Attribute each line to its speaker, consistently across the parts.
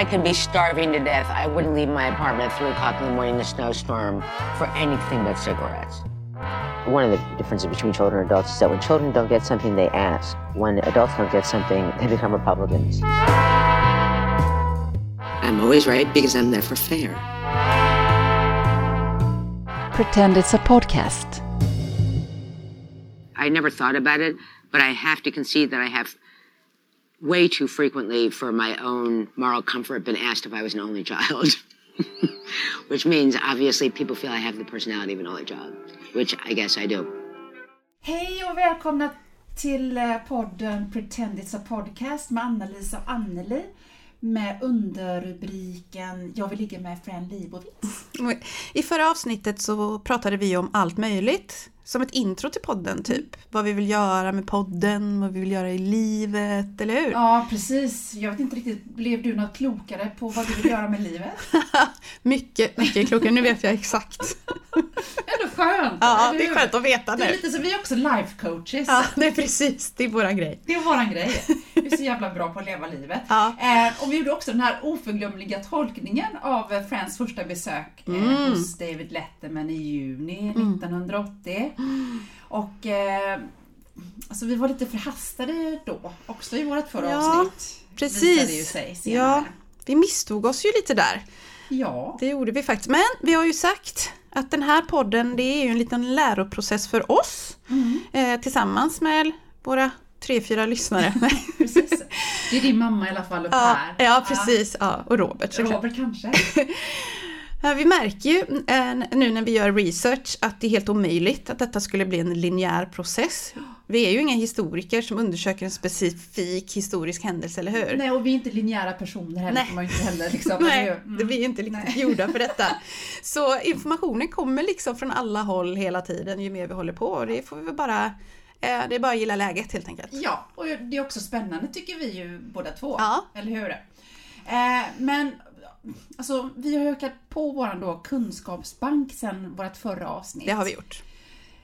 Speaker 1: I could be starving to death. I wouldn't leave my apartment at 3 o'clock in the morning in a snowstorm for anything but cigarettes.
Speaker 2: One of the differences between children and adults is that when children don't get something, they ask. When adults don't get something, they become Republicans.
Speaker 3: I'm always right because I'm never fair.
Speaker 4: Pretend it's a podcast.
Speaker 1: I never thought about it, but I have to concede that I have way too frequently, for my own moral comfort, been asked if I was an only child. which means obviously people feel I have the personality of an only child, which I guess I do.
Speaker 5: Hej och välkomna till eh, podden Pretend It's a Podcast med Anna-Lisa och Anneli med underrubriken Jag vill ligga med Fran Libovitz.
Speaker 6: I förra avsnittet så pratade vi om allt möjligt. Som ett intro till podden typ. Vad vi vill göra med podden, vad vi vill göra i livet, eller hur?
Speaker 5: Ja, precis. Jag vet inte riktigt, blev du något klokare på vad du vill göra med livet?
Speaker 6: mycket, mycket klokare. Nu vet jag exakt.
Speaker 5: Ändå skönt!
Speaker 6: Ja, det är skönt att veta
Speaker 5: Det är
Speaker 6: nu.
Speaker 5: lite som vi är också life coaches.
Speaker 6: Ja, det är precis. Det är våran grej.
Speaker 5: Det är våran grej. Vi är så jävla bra på att leva livet.
Speaker 6: Ja.
Speaker 5: Eh, och vi gjorde också den här oförglömliga tolkningen av Frans första besök eh,
Speaker 6: Mm.
Speaker 5: hos David Letterman i juni 1980. Och eh, alltså vi var lite förhastade då, också i vårt förra
Speaker 6: Ja,
Speaker 5: avsnitt. Visade ju
Speaker 6: Precis.
Speaker 5: sig senare.
Speaker 6: Ja, vi misstog oss ju lite där.
Speaker 5: Ja.
Speaker 6: Det gjorde vi faktiskt. Men vi har ju sagt att den här podden det är ju en liten läroprocess för oss. Eh, tillsammans med våra tre, fyra lyssnare.
Speaker 5: precis. Det är din mamma i alla fall och
Speaker 6: ja,
Speaker 5: Per.
Speaker 6: ja, precis. Ja, och Robert såklart.
Speaker 5: Robert kanske?
Speaker 6: Ja, vi märker ju eh, nu när vi gör research att det är helt omöjligt att detta skulle bli en linjär process. Vi är ju inga historiker som undersöker en specifik historisk händelse, eller hur?
Speaker 5: Nej, och vi är inte linjära personer heller,
Speaker 6: Nej.
Speaker 5: man inte heller liksom.
Speaker 6: Nej,
Speaker 5: Mm.
Speaker 6: det- vi är inte riktigt gjorda för detta. Så informationen kommer liksom från alla håll hela tiden ju mer vi håller på och det får vi väl bara, eh, det är bara att gilla läget helt enkelt.
Speaker 5: Ja, och det är också spännande tycker vi ju båda två.
Speaker 6: Ja.
Speaker 5: Eller hur? Eh, men alltså, vi har ökat på vår då kunskapsbank sedan vårt förra avsnitt.
Speaker 6: Det har vi gjort.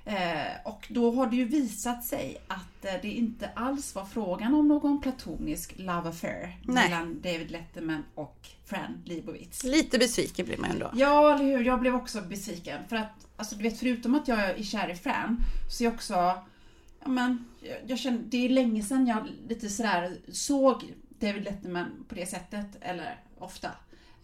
Speaker 5: Eh, och då har det ju visat sig att eh, det inte alls var frågan om någon platonisk love affair
Speaker 6: Nej.
Speaker 5: mellan David Letterman och Fran Lebowitz.
Speaker 6: Lite besviken blir man ändå.
Speaker 5: Ja, eller hur? Jag blev också besviken. För att, alltså du vet, förutom att jag är kär i Fran, så är jag också, ja men, jag, jag känner, det är länge sedan jag lite sådär såg David Letterman på det sättet, eller ofta.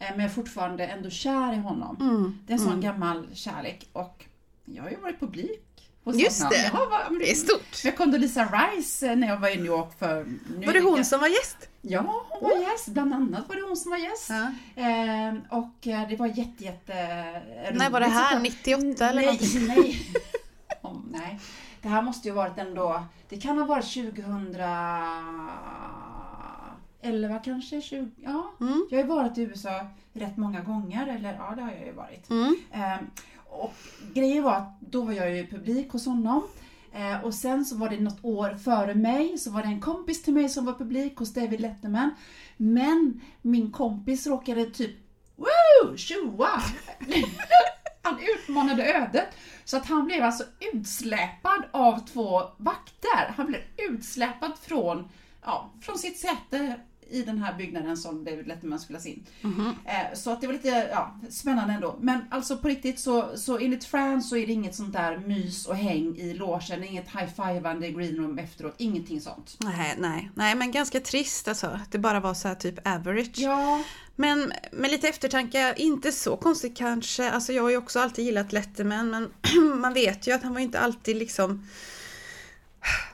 Speaker 5: Eh, Men jag är fortfarande ändå kär i honom.
Speaker 6: Mm,
Speaker 5: Det är en sån gammal kärlek och jag har ju varit publik hos
Speaker 6: Just
Speaker 5: honom.
Speaker 6: det.
Speaker 5: Ja, vad-
Speaker 6: Det är stort.
Speaker 5: Jag kom till Lisa Rice eh, när jag var i New York för... Nu
Speaker 6: Var det hon
Speaker 5: jag-
Speaker 6: som var gäst?
Speaker 5: Ja, hon var gäst. Bland annat var det hon som var gäst.
Speaker 6: Ja.
Speaker 5: Eh, och eh, det var jätte, jätte roligt
Speaker 6: När var det här?
Speaker 5: såklart.
Speaker 6: 98 eller
Speaker 5: nej, nej. oh, nej. Det här måste ju varit ändå, det kan ha varit 2011 kanske? 20, ja.
Speaker 6: Mm.
Speaker 5: Jag har ju varit i USA rätt många gånger, eller ja det har jag ju varit.
Speaker 6: Mm.
Speaker 5: Eh, och grejen var att då var jag ju publik hos honom. Eh, och sen så var det något år före mig så var det en kompis till mig som var publik hos David Letterman. Men min kompis råkade typ Woo! Tjoa! han utmanade ödet. Så att han blev alltså utsläpad av två vakter. Han blev utsläpad från, ja, från sitt säte i den här byggnaden som David Letterman spelas in. Eh, Så att det var lite ja, spännande ändå. Men alltså på riktigt så, så enligt Fran så är det inget sånt där mys och häng i logen, inget high-fivande i green room efteråt, ingenting sånt.
Speaker 6: Nej, nej, nej, men ganska trist alltså. att Det bara var så här typ average.
Speaker 5: Ja,
Speaker 6: Men med lite eftertanke, inte så konstigt kanske. Alltså jag har ju också alltid gillat Letterman men man vet ju att han var inte alltid liksom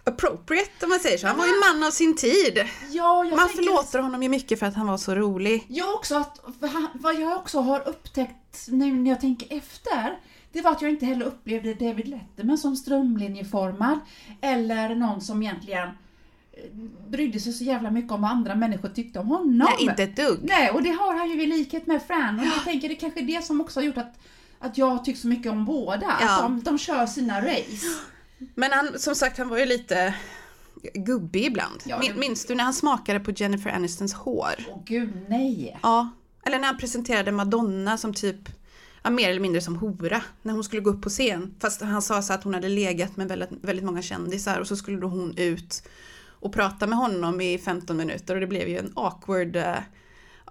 Speaker 6: appropriate om man säger så. Han var ju en man av sin tid.
Speaker 5: ja jag
Speaker 6: Man förlåter honom ju mycket för att han var så rolig.
Speaker 5: Jag också att, vad jag också har upptäckt nu när jag tänker efter, det var att jag inte heller upplevde David Letterman som strömlinjeformad eller någon som egentligen eh, brydde sig så jävla mycket om vad andra människor tyckte om honom.
Speaker 6: Nej, inte ett dugg.
Speaker 5: Nej, och det har han ju i likhet med Fran. Och jag tänker det är kanske är det som också har gjort att, att jag tycker så mycket om båda.
Speaker 6: Ja.
Speaker 5: Att de, de kör sina race.
Speaker 6: Men han, som sagt, han var ju lite gubbig ibland.
Speaker 5: Ja, det-
Speaker 6: Minns du när han smakade på Jennifer Anistons hår?
Speaker 5: Åh gud, nej.
Speaker 6: Ja. Eller när han presenterade Madonna som typ, ja, mer eller mindre som hora. När hon skulle gå upp på scen. Fast han sa så att hon hade legat med väldigt, väldigt många kändisar och så skulle då hon ut och prata med honom i 15 minuter och det blev ju en awkward, eh,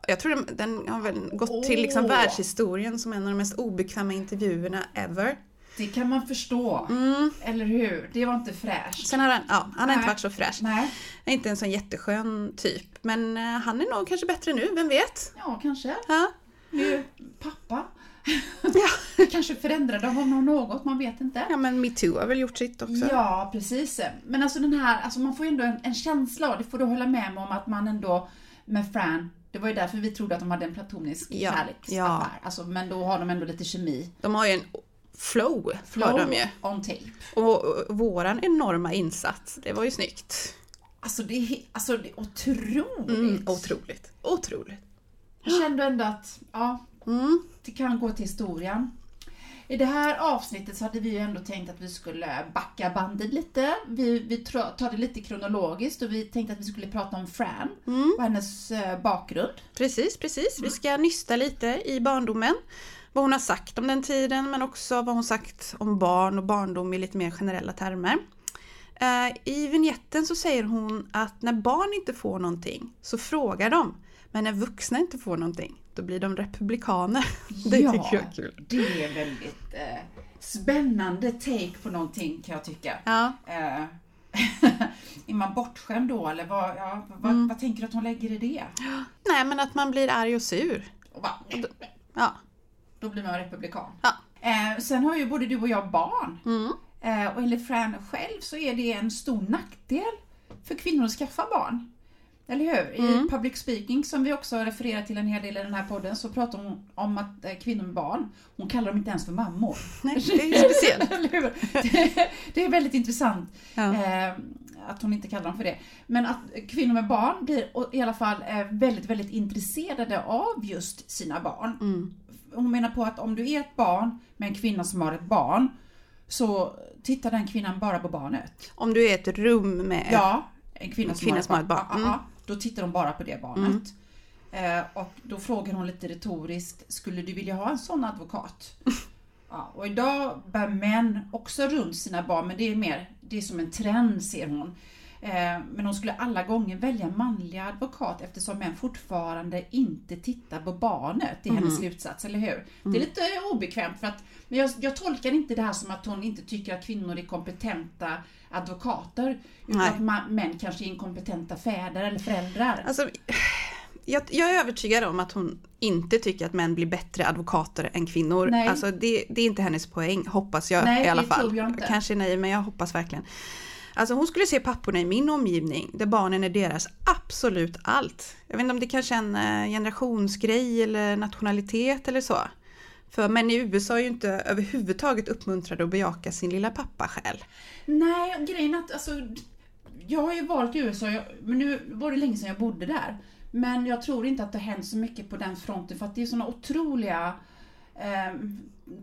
Speaker 6: Jag tror den, den har väl gått till liksom världshistorien som en av de mest obekväma intervjuerna ever.
Speaker 5: Det kan man förstå. Eller hur? Det var inte fräscht.
Speaker 6: Sen har han, ja, han har inte varit så fräsch.
Speaker 5: Nej.
Speaker 6: är inte en sån jätteskön typ. Men eh, han är nog kanske bättre nu, vem vet?
Speaker 5: Ja, kanske.
Speaker 6: Ja.
Speaker 5: Nu, pappa.
Speaker 6: Ja.
Speaker 5: kanske förändrade honom något, man vet inte.
Speaker 6: ja, men metoo har väl gjort sitt också.
Speaker 5: Ja, precis. Men alltså den här, alltså man får ju ändå en, en känsla, och det får du hålla med mig om, att man ändå med Fran, det var ju därför vi trodde att de hade en platonisk
Speaker 6: Ja,
Speaker 5: kärleksaffär.
Speaker 6: ja.
Speaker 5: Alltså, men då har de ändå lite kemi.
Speaker 6: De har ju en flow,
Speaker 5: Flow
Speaker 6: har de ju.
Speaker 5: on tape.
Speaker 6: Och, och våran enorma insats, det var ju snyggt.
Speaker 5: Alltså det är, alltså, det är otroligt.
Speaker 6: Mm, otroligt, otroligt.
Speaker 5: Jag kände ändå att, ja,
Speaker 6: Mm.
Speaker 5: det kan gå till historien. I det här avsnittet så hade vi ju ändå tänkt att vi skulle backa bandet lite. Vi, vi tar det lite kronologiskt och vi tänkte att vi skulle prata om Fran och hennes eh, bakgrund.
Speaker 6: Precis, precis. Vi ska nysta lite i barndomen. Vad hon har sagt om den tiden men också vad hon sagt om barn och barndom i lite mer generella termer. Eh, I vignetten så säger hon att när barn inte får någonting så frågar de. Men när vuxna inte får någonting då blir de republikaner. Det
Speaker 5: ja,
Speaker 6: tycker jag är kul.
Speaker 5: det är väldigt eh, spännande take på någonting kan jag tycka.
Speaker 6: Ja,
Speaker 5: Eh, är man bortskämd då eller vad, ja, vad,
Speaker 6: Mm.
Speaker 5: vad tänker du att hon lägger i det?
Speaker 6: nej men att man blir arg och sur.
Speaker 5: Och bara,
Speaker 6: Ja,
Speaker 5: då blir man republikan.
Speaker 6: Ja.
Speaker 5: Eh, sen har ju både du och jag barn.
Speaker 6: Mm.
Speaker 5: Eh, och enligt Fran själv så är det en stor nackdel för kvinnor att skaffa barn. Eller hur? I
Speaker 6: Mm.
Speaker 5: public speaking, som vi också refererar till en hel del i den här podden, så pratar hon om att eh, kvinnor med barn, hon kallar dem inte ens för mammor.
Speaker 6: nej, det är speciellt.
Speaker 5: Det, det är väldigt intressant
Speaker 6: Ja.
Speaker 5: eh, att hon inte kallar dem för det. Men att kvinnor med barn blir i alla fall eh, väldigt, väldigt intresserade av just sina barn.
Speaker 6: Mm.
Speaker 5: Hon menar på att om du är ett barn med en kvinna som har ett barn, så tittar den kvinnan bara på barnet.
Speaker 6: Om du är ett rum med
Speaker 5: Ja, en kvinna,
Speaker 6: En kvinna som har ett barn. Mm.
Speaker 5: Då tittar de bara på det barnet. Eh, och då frågar hon lite retoriskt, skulle du vilja ha en sån advokat? Ja, och idag bär män också runt sina barn, men det är mer, det är som en trend ser hon. Eh, men hon skulle alla gånger välja en manlig advokat eftersom män fortfarande inte tittar på barnet. Det är hennes slutsats, eller hur? Det är lite obekvämt för att, men jag, jag tolkar inte det här som att hon inte tycker att kvinnor är kompetenta advokater. Utan
Speaker 6: Nej.
Speaker 5: att ma- män kanske är inkompetenta fäder eller föräldrar.
Speaker 6: Alltså, jag, jag är övertygad om att hon inte tycker att män blir bättre advokater än kvinnor.
Speaker 5: Nej.
Speaker 6: Alltså, det, det är inte hennes poäng, hoppas jag
Speaker 5: Nej,
Speaker 6: i alla
Speaker 5: det
Speaker 6: fall.
Speaker 5: tror jag inte.
Speaker 6: Kanske nej, men jag hoppas verkligen. Alltså hon skulle se papporna i min omgivning där barnen är deras absolut allt. Jag vet inte om det kanske är en eh, generationsgrej eller nationalitet eller så. För män i USA är ju inte överhuvudtaget uppmuntrade att bejaka sin lilla pappa själv.
Speaker 5: Nej, grejen är att alltså, jag har ju valt USA, jag, men nu var det länge sedan jag bodde där. Men jag tror inte att det har hänt så mycket på den fronten för att det är såna otroliga, eh,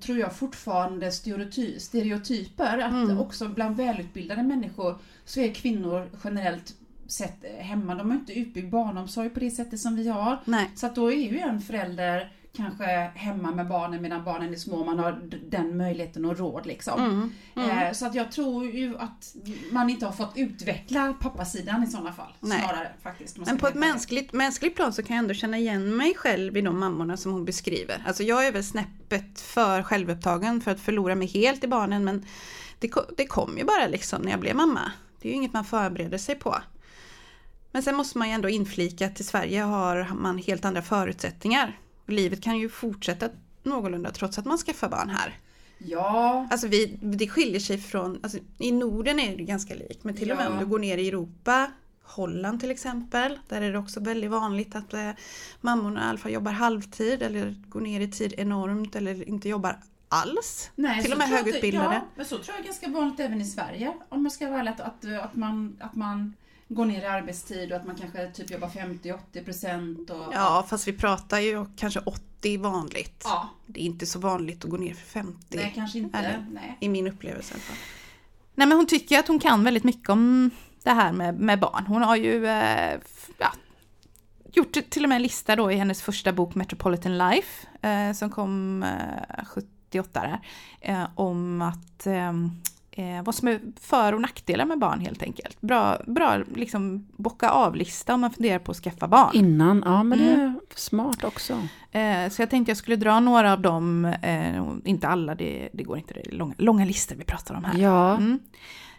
Speaker 5: tror jag fortfarande, stereoty- stereotyper. Att
Speaker 6: Mm.
Speaker 5: också bland välutbildade människor så är kvinnor generellt sett hemma. De har inte utbyggd barnomsorg på det sättet som vi har.
Speaker 6: Nej.
Speaker 5: Så att då är ju en förälder kanske hemma med barnen medan barnen är små. Man har den möjligheten och råd liksom.
Speaker 6: Mm.
Speaker 5: Eh, så att jag tror ju att man inte har fått utveckla pappasidan i sådana fall.
Speaker 6: Nej.
Speaker 5: Snarare faktiskt.
Speaker 6: Men på ett mänskligt, mänskligt plan så kan jag ändå känna igen mig själv i de mammorna som hon beskriver. Alltså jag är väl snäppet för självupptagen för att förlora mig helt i barnen men det, det kom ju bara liksom när jag blev mamma. Det är ju inget man förbereder sig på. Men sen måste man ju ändå inflika att i Sverige har man helt andra förutsättningar. Livet kan ju fortsätta någorlunda trots att man skaffar barn här.
Speaker 5: Ja,
Speaker 6: Alltså vi, det skiljer sig från, alltså i Norden är det ganska likt men till och med om du går ner i Europa, Holland till exempel, där är det också väldigt vanligt att eh, mammorna i alla fall jobbar halvtid eller går ner i tid enormt eller inte jobbar alls.
Speaker 5: nej,
Speaker 6: till och med högutbildade.
Speaker 5: Ja, men så tror jag är ganska vanligt även i Sverige. Om man ska vara ärlig, att, att, att, man, att man går ner i arbetstid och att man kanske typ jobbar 50-80 procent. Och,
Speaker 6: Ja, fast vi pratar ju kanske 80 vanligt.
Speaker 5: ja,
Speaker 6: Det är inte så vanligt att gå ner för 50.
Speaker 5: nej kanske inte.
Speaker 6: Eller?
Speaker 5: Nej.
Speaker 6: I min upplevelse.
Speaker 7: Nej men hon tycker att hon kan väldigt mycket om det här med, med barn. Hon har ju eh, ja, gjort till och med en lista då i hennes första bok Metropolitan Life eh, som kom eh, 78 där. Eh, om att eh, vad som är för och nackdelar med barn helt enkelt. Bra, bra liksom bocka av-lista om man funderar på att skaffa barn.
Speaker 8: Innan, ja men det
Speaker 7: Mm.
Speaker 8: är smart också.
Speaker 7: Eh, så jag tänkte jag skulle dra några av dem, eh, inte alla, det, det går inte, det långa, långa listor vi pratar om här.
Speaker 8: Ja,
Speaker 7: Mm.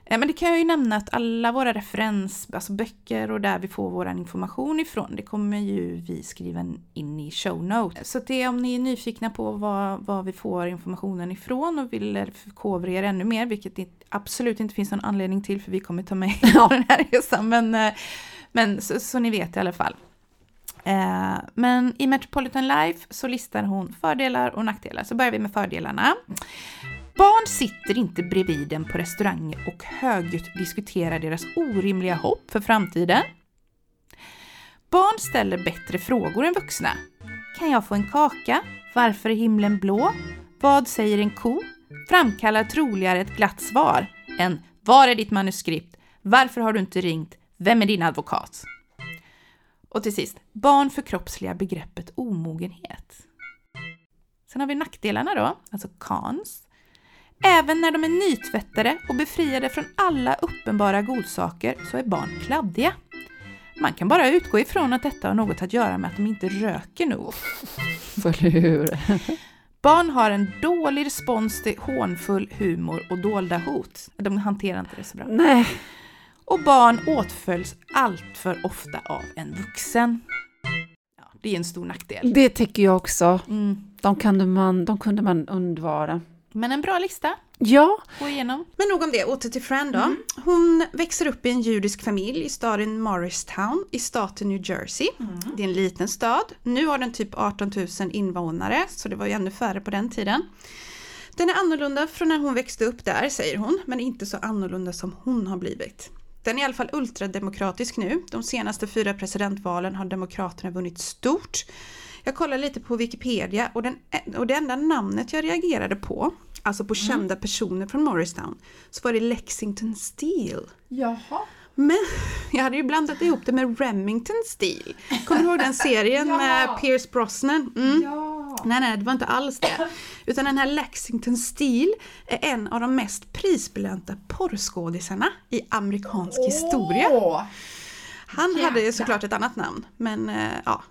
Speaker 7: Eh, Men det kan jag ju nämna att alla våra referens, alltså böcker och där vi får vår information ifrån, det kommer ju vi skriva in i show notes. Så det är om ni är nyfikna på vad, vad vi får informationen ifrån och vill förkovra er ännu mer, vilket det absolut inte finns någon anledning till för vi kommer ta med på den här resan, men, eh, men så, så ni vet i alla fall. Eh, men i Metropolitan Life så listar hon fördelar och nackdelar. Så börjar vi med fördelarna. Barn sitter inte bredvid en på restauranger och högljutt diskuterar deras orimliga hopp för framtiden. Barn ställer bättre frågor än vuxna. Kan jag få en kaka? Varför är himlen blå? Vad säger en ko? Framkallar troligare ett glatt svar än Var är ditt manuskript? Varför har du inte ringt? Vem är din advokat? Och till sist, barn förkroppsligar begreppet omogenhet. Sen har vi nackdelarna då, alltså cons. Även när de är nytvättade och befriade från alla uppenbara godsaker så är barn kladdiga. Man kan bara utgå ifrån att detta har något att göra med att de inte röker nog.
Speaker 8: eller hur?
Speaker 7: Barn har en dålig respons till hånfull humor och dolda hot. De hanterar inte det så bra.
Speaker 8: Nej,
Speaker 7: Och barn åtföljs allt för ofta av en vuxen. Ja, det är en stor nackdel.
Speaker 8: det tycker jag också.
Speaker 7: Mm.
Speaker 8: De kunde man, de kunde man undvara.
Speaker 7: Men en bra lista
Speaker 8: Ja,
Speaker 7: gå igenom.
Speaker 6: Men nog om det, åter till Fran då. Hon växer upp i en judisk familj i staden Morristown i staten New Jersey. Det är en liten stad. Nu har den typ 18 000 invånare, så det var ju ännu färre på den tiden. Den är annorlunda från när hon växte upp där, säger hon, men inte så annorlunda som hon har blivit. Den är i alla fall ultrademokratisk nu. De senaste fyra presidentvalen har Demokraterna vunnit stort. Jag kollade lite på Wikipedia och, den, och det enda namnet jag reagerade på, alltså på kända personer från Morristown, så var det Lexington Steel.
Speaker 5: Jaha.
Speaker 6: Men jag hade ju blandat ihop det med Remington Steel. Kommer du ihåg den serien
Speaker 5: Ja.
Speaker 6: med Pierce Brosnan? Mm.
Speaker 5: Ja.
Speaker 6: Nej, nej, det var inte alls det. Utan den här Lexington Steel är en av de mest prisbelönta porrskådisarna i amerikansk historia.
Speaker 5: Åh,
Speaker 6: Han hade
Speaker 5: jäklar.
Speaker 6: ju såklart ett annat namn, men eh, ja.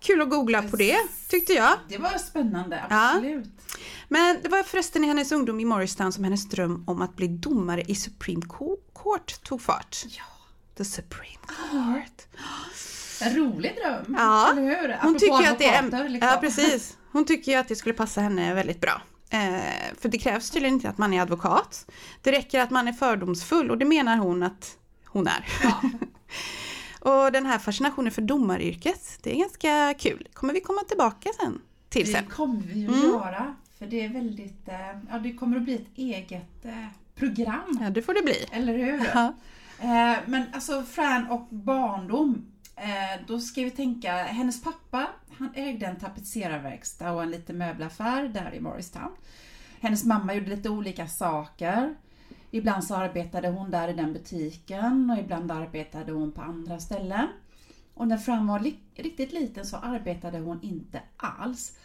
Speaker 6: Kul att googla på det, tyckte jag.
Speaker 5: det var spännande,
Speaker 6: Ja.
Speaker 5: absolut.
Speaker 6: Men det var förresten i hennes ungdom i Morristown som hennes dröm om att bli domare i Supreme Co- Court tog fart. Ja. The Supreme Court.
Speaker 5: En rolig dröm,
Speaker 6: Ja.
Speaker 5: eller hur?
Speaker 6: Hon tycker att det är,
Speaker 5: liksom.
Speaker 6: ja, precis. Hon tycker ju att det skulle passa henne väldigt bra. Eh, för det krävs tydligen inte att man är advokat. Det räcker att man är fördomsfull och det menar hon att hon är. och den här fascinationen för domaryrket, det är ganska kul. kommer vi komma tillbaka sen till
Speaker 5: Det
Speaker 6: sen.
Speaker 5: kommer vi ju
Speaker 6: Mm.
Speaker 5: göra. För det är väldigt, eh, ja det kommer att bli ett eget eh, program.
Speaker 6: Ja, det får det bli.
Speaker 5: Eller hur?
Speaker 6: Ja.
Speaker 5: Eh, men alltså Fran och barndom. Då ska vi tänka, hennes pappa han ägde en tapetserarverkstad och en liten möbelaffär där i Morristown. Hennes mamma gjorde lite olika saker. Ibland så arbetade hon där i den butiken och ibland arbetade hon på andra ställen. Och när Fran var riktigt liten så arbetade hon inte alls.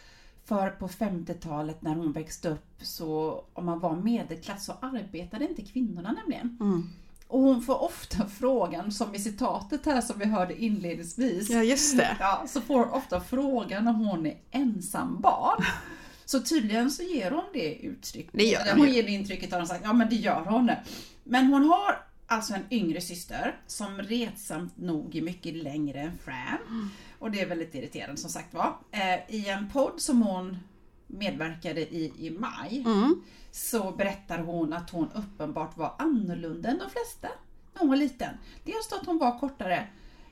Speaker 5: För på 50-talet när hon växte upp så om man var medelklass så arbetade inte kvinnorna nämligen.
Speaker 6: Mm.
Speaker 5: Och hon får ofta frågan, som i citatet här som vi hörde inledningsvis.
Speaker 6: Ja, just det.
Speaker 5: Ja, så får hon ofta frågan om hon är ensam barn. Så tydligen så ger hon det uttryck.
Speaker 6: Det gör hon
Speaker 5: hon ger det intrycket har hon sagt, ja men det gör hon. Men hon har alltså en yngre syster som retsamt nog är mycket längre än Fran.
Speaker 6: Mm.
Speaker 5: Och det är väldigt irriterande som sagt var. Eh, I en podd som hon medverkade i i maj
Speaker 6: Mm.
Speaker 5: så berättar hon att hon uppenbart var annorlunda än de flesta när hon var liten. Dels då att hon var kortare,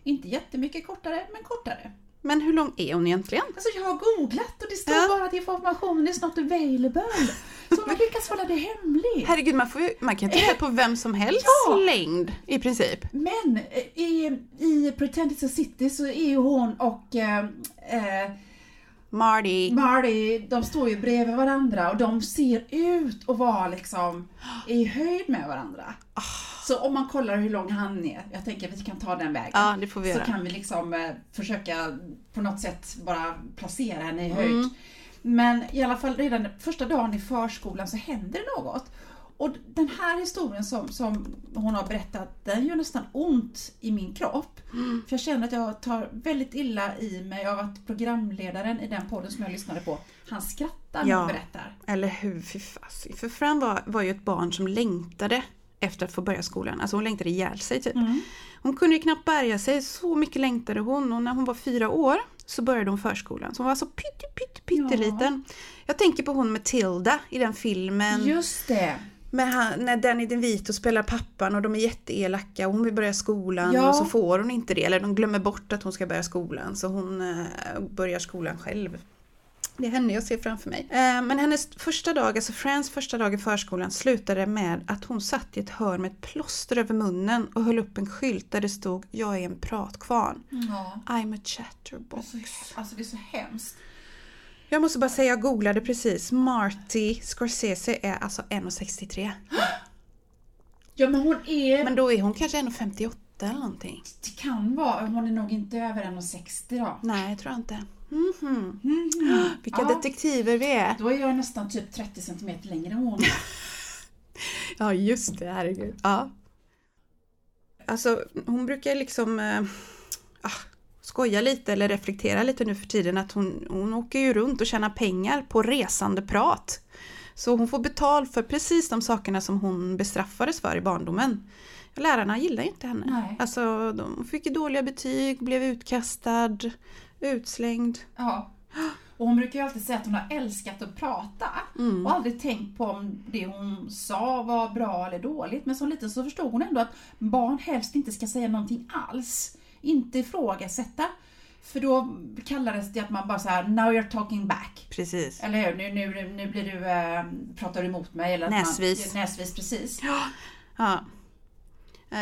Speaker 5: inte jättemycket kortare, men kortare.
Speaker 6: Men hur lång är hon egentligen?
Speaker 5: Alltså jag har googlat och det står
Speaker 6: Ja.
Speaker 5: bara att informationen is not available. Så hon har lyckats hålla det hemligt.
Speaker 6: Herregud, man, får ju, man kan ju ta reda på vem som helst
Speaker 5: Ja.
Speaker 6: längd i princip.
Speaker 5: Men eh, i, i Pretend It's a City så är ju hon och eh, eh,
Speaker 6: Marty.
Speaker 5: Marty, de står ju bredvid varandra och de ser ut att vara liksom i höjd med varandra. Så om man kollar hur lång han är, jag tänker att vi kan ta den vägen.
Speaker 6: Ja, det får vi
Speaker 5: så
Speaker 6: göra.
Speaker 5: kan vi liksom eh, försöka på något sätt bara placera henne i höjd.
Speaker 6: Mm.
Speaker 5: Men i alla fall redan första dagen i förskolan så händer det något. Och den här historien som, som hon har berättat, den gör nästan ont i min kropp.
Speaker 6: Mm.
Speaker 5: För jag känner att jag tar väldigt illa i mig av att programledaren i den podden som jag lyssnade på, han skrattar när
Speaker 6: Ja.
Speaker 5: han berättar.
Speaker 6: Eller hur, fy fasiken. För Fran var, var ju ett barn som längtade efter att få börja skolan. Alltså hon längtade ihjäl sig typ. Hon kunde ju knappt bärga sig, så mycket längtade hon. Och när hon var fyra år så började hon förskolan. Så hon var så pytte, pytte, pytteliten. Jag tänker på hon Matilda i den filmen.
Speaker 5: Just det!
Speaker 6: Med han, när Danny DeVito spelar pappan och de är jätteelaka och hon vill börja skolan
Speaker 5: Ja.
Speaker 6: och så får hon inte det. Eller de glömmer bort att hon ska börja skolan så hon eh, börjar skolan själv. Det är henne jag ser framför mig. Eh, men hennes första dag, alltså Frans första dag i förskolan slutade med att hon satt i ett hörn med ett plåster över munnen och höll upp en skylt där det stod Jag är en pratkvarn.
Speaker 5: Ja.
Speaker 6: I'm a chatterbox.
Speaker 5: Alltså, alltså det är så hemskt.
Speaker 6: Jag måste bara säga, jag googlade precis. Marty Scorsese är alltså 1,63.
Speaker 5: Ja men hon är,
Speaker 6: Men då är hon kanske 1,58 eller någonting.
Speaker 5: det kan vara, hon är nog inte över 1,60 då.
Speaker 6: Nej, jag tror inte. Mhm. Vilka
Speaker 5: Ja.
Speaker 6: detektiver vi är.
Speaker 5: Då är jag nästan typ 30 cm längre än hon.
Speaker 6: Ja, just det. Herregud. Ja. Alltså, hon brukar liksom ah, skoja lite eller reflektera lite nu för tiden att hon, hon åker ju runt och tjänar pengar på resande prat. Så hon får betalt för precis de sakerna som hon bestraffades för i barndomen. Lärarna gillar ju inte henne.
Speaker 5: Nej.
Speaker 6: Alltså, de fick dåliga betyg, blev utkastad, utslängd.
Speaker 5: Ja. Och hon brukar ju alltid säga att hon har älskat att prata
Speaker 6: Mm.
Speaker 5: och aldrig tänkt på om det hon sa var bra eller dåligt. Men som liten så förstod hon ändå att barn helst inte ska säga någonting alls. Inte ifrågasätta. För då kallades det att man bara så här: now you're talking back.
Speaker 6: Precis.
Speaker 5: Eller hur? Nu, nu, nu blir du, eh, pratar du emot mig. Eller
Speaker 6: Näsvis.
Speaker 5: Man, näsvis, precis.
Speaker 6: Ja. Nej,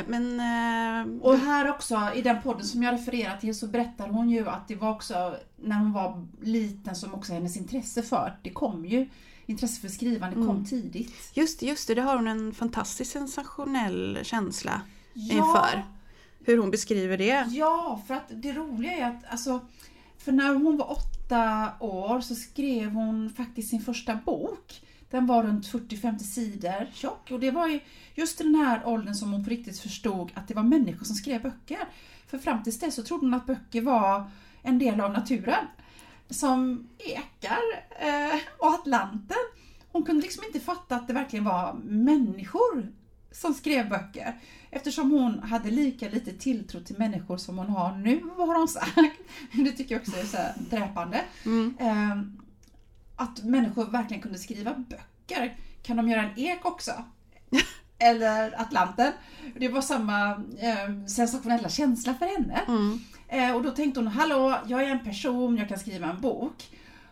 Speaker 6: Men... eh,
Speaker 5: Och här också, i den podden som jag refererar till, så berättar hon ju att det var också när hon var liten som också hennes intresse för, det kom ju, intresse för skrivande kom
Speaker 6: Mm.
Speaker 5: tidigt.
Speaker 6: Just det, just det, det har hon en fantastiskt sensationell känsla
Speaker 5: Ja.
Speaker 6: inför. Hur hon beskriver det.
Speaker 5: Ja, för att det roliga är att alltså, för när hon var åtta år så skrev hon faktiskt sin första bok. Den var runt 40-50 sidor tjock och det var ju just i den här åldern som hon på riktigt förstod att det var människor som skrev böcker. För fram tills dess så trodde hon att böcker var en del av naturen. Som ekar eh, och Atlanten. Hon kunde liksom inte fatta att det verkligen var människor som skrev böcker. Eftersom hon hade lika lite tilltro till människor som hon har nu, har hon sagt. Det tycker jag också är så dräpande.
Speaker 6: Mm.
Speaker 5: Att människor verkligen kunde skriva böcker. Kan de göra en ek också? Eller Atlanten. Det var samma eh, sensationella känsla för henne.
Speaker 6: Mm.
Speaker 5: Eh, och då tänkte hon, hallå, jag är en person, jag kan skriva en bok.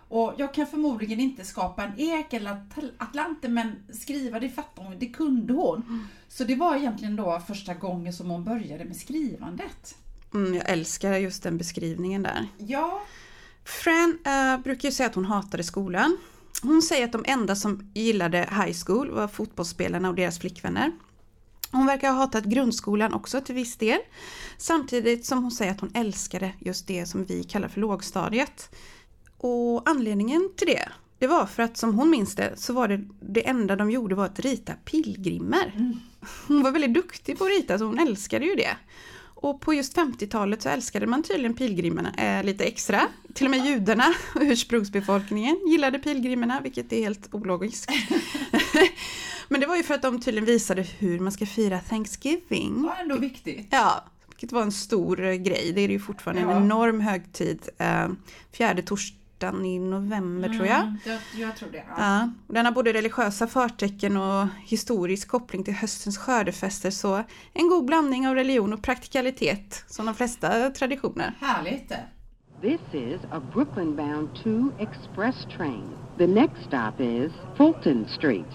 Speaker 5: Och jag kan förmodligen inte skapa en ek eller At- Atlanten, men skriva det fattar hon, det kunde hon. Så det var egentligen då första gången som hon började med skrivandet.
Speaker 6: Mm, jag älskar just den beskrivningen där.
Speaker 5: Ja,
Speaker 6: Fran eh, brukar ju säga att hon hatade skolan. Hon säger att de enda som gillade high school var fotbollsspelarna och deras flickvänner. Hon verkar ha hatat grundskolan också till viss del. Samtidigt som hon säger att hon älskade just det som vi kallar för lågstadiet. Och anledningen till det, det var för att som hon minns det så var det det enda de gjorde var att rita pilgrimer. Hon var väldigt duktig på att rita så hon älskade ju det. Och på just 50-talet så älskade man tydligen pilgrimerna eh, lite extra. Till och med judarna och ursprungsbefolkningen gillade pilgrimerna, vilket är helt ologiskt. Men det var ju för att de tydligen visade hur man ska fira Thanksgiving.
Speaker 5: det var ändå viktigt.
Speaker 6: Ja, vilket var en stor grej. Det är det ju fortfarande
Speaker 5: Ja.
Speaker 6: en enorm högtid. Eh, fjärde torsdagen i november tror jag.
Speaker 5: Mm, jag, tror det. Ja.
Speaker 6: Ja, den har både religiösa förtecken och historisk koppling till höstens skördefester så en god blandning av religion och praktikalitet som de flesta traditioner.
Speaker 5: Härligt.
Speaker 9: This is a Brooklyn bound 2 express train. The next stop is Fulton Street.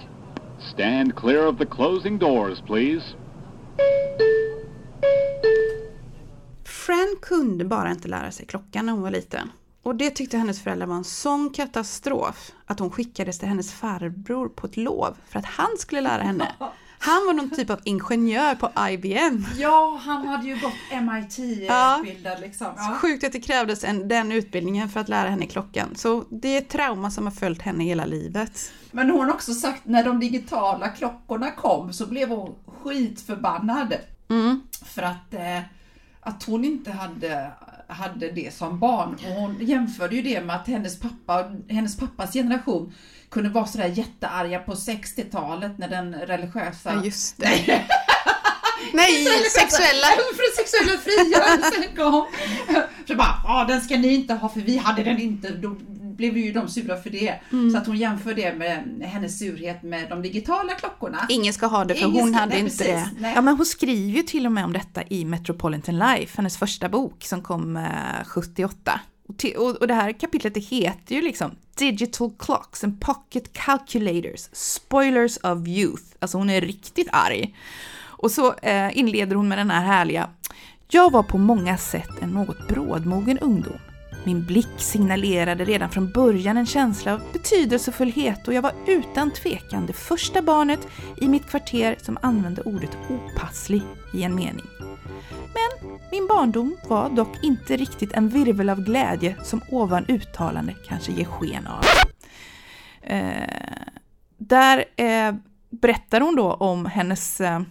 Speaker 10: Stand clear of the closing doors, please.
Speaker 6: Fran kunde bara inte lära sig klockan när hon var liten. Och det tyckte hennes föräldrar var en sån katastrof att hon skickades till hennes farbror på ett lov för att han skulle lära henne. Han var någon typ av ingenjör på IBM.
Speaker 5: Ja, han hade ju gått MIT-utbildad liksom.
Speaker 6: Så
Speaker 5: Ja.
Speaker 6: sjukt att det krävdes en, den utbildningen för att lära henne klockan. Så det är ett trauma som har följt henne hela livet.
Speaker 5: Men hon har också sagt när de digitala klockorna kom så blev hon skitförbannad.
Speaker 6: Mm.
Speaker 5: För att, eh, att hon inte hade, hade det som barn. Och hon jämförde ju det med att hennes pappa hennes pappas generation kunde vara sådär jättearga på 60-talet när den religiösa...
Speaker 6: Ja, just det. Nej, sexuella.
Speaker 5: För sexuella frigörelsen kom. Så bara, ja den ska ni inte ha för vi hade den inte. Blev ju de sura för det.
Speaker 6: Mm.
Speaker 5: Så att hon jämför det med hennes surhet med de digitala klockorna.
Speaker 6: Ingen ska ha det för
Speaker 5: Ingen
Speaker 6: hon
Speaker 5: ska-
Speaker 6: hade
Speaker 5: nej,
Speaker 6: inte
Speaker 5: precis.
Speaker 6: det.
Speaker 5: Nej.
Speaker 6: Ja men hon skriver ju till och med om detta i Metropolitan Life, hennes första bok som kom eh, 78. Och, till, och, och det här kapitlet det heter ju liksom Digital Clocks and Pocket Calculators, Spoilers of Youth. Alltså hon är riktigt arg. Och så eh, inleder hon med den här härliga Jag var på många sätt en något brådmogen ungdom. Min blick signalerade redan från början en känsla av betydelsefullhet och jag var utan tvekan det första barnet i mitt kvarter som använde ordet opasslig i en mening. Men min barndom var dock inte riktigt en virvel av glädje som ovan uttalande kanske ger sken av. Eh, där eh, berättar hon då om hennes eh,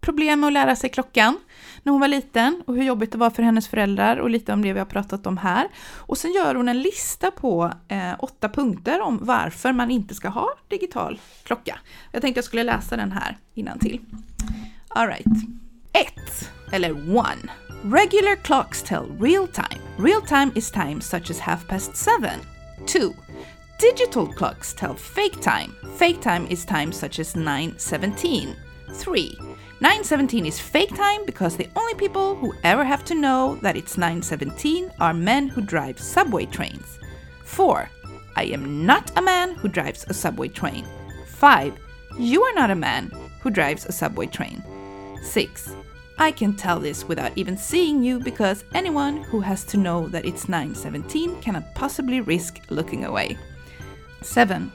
Speaker 6: problem med att lära sig klockan när hon var liten och hur jobbigt det var för hennes föräldrar och lite om det vi har pratat om här. Och sen gör hon en lista på eh, åtta punkter om varför man inte ska ha digital klocka. Jag tänkte jag skulle läsa den här innan till. All 1. Eller 1. Regular clocks tell real time. Real time is time such as half past 7. 2. Digital clocks tell fake time. Fake time is time such as 9:17. 3. 9:17 is fake time because the only people who ever have to know that it's 9:17 are men who drive subway trains. 4. I am not a man who drives a subway train. 5. You are not a man who drives a subway train. 6. I can tell this without even seeing you because anyone who has to know that it's 9:17 cannot possibly risk looking away. 7.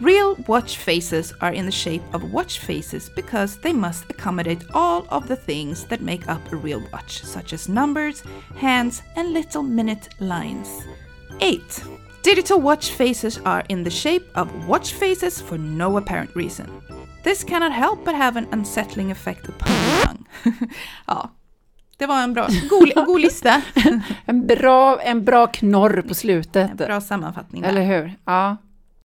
Speaker 6: Real watch faces are in the shape of watch faces because they must accommodate all of the things that make up a real watch, such as numbers, hands, and little minute lines. 8. Digital watch faces are in the shape of watch faces for no apparent reason. This cannot help but have an unsettling effect upon the young. ja, det var en bra, god, god lista.
Speaker 8: En bra, en bra knorr på slutet.
Speaker 6: En bra sammanfattning. där.
Speaker 8: Eller hur? Ja.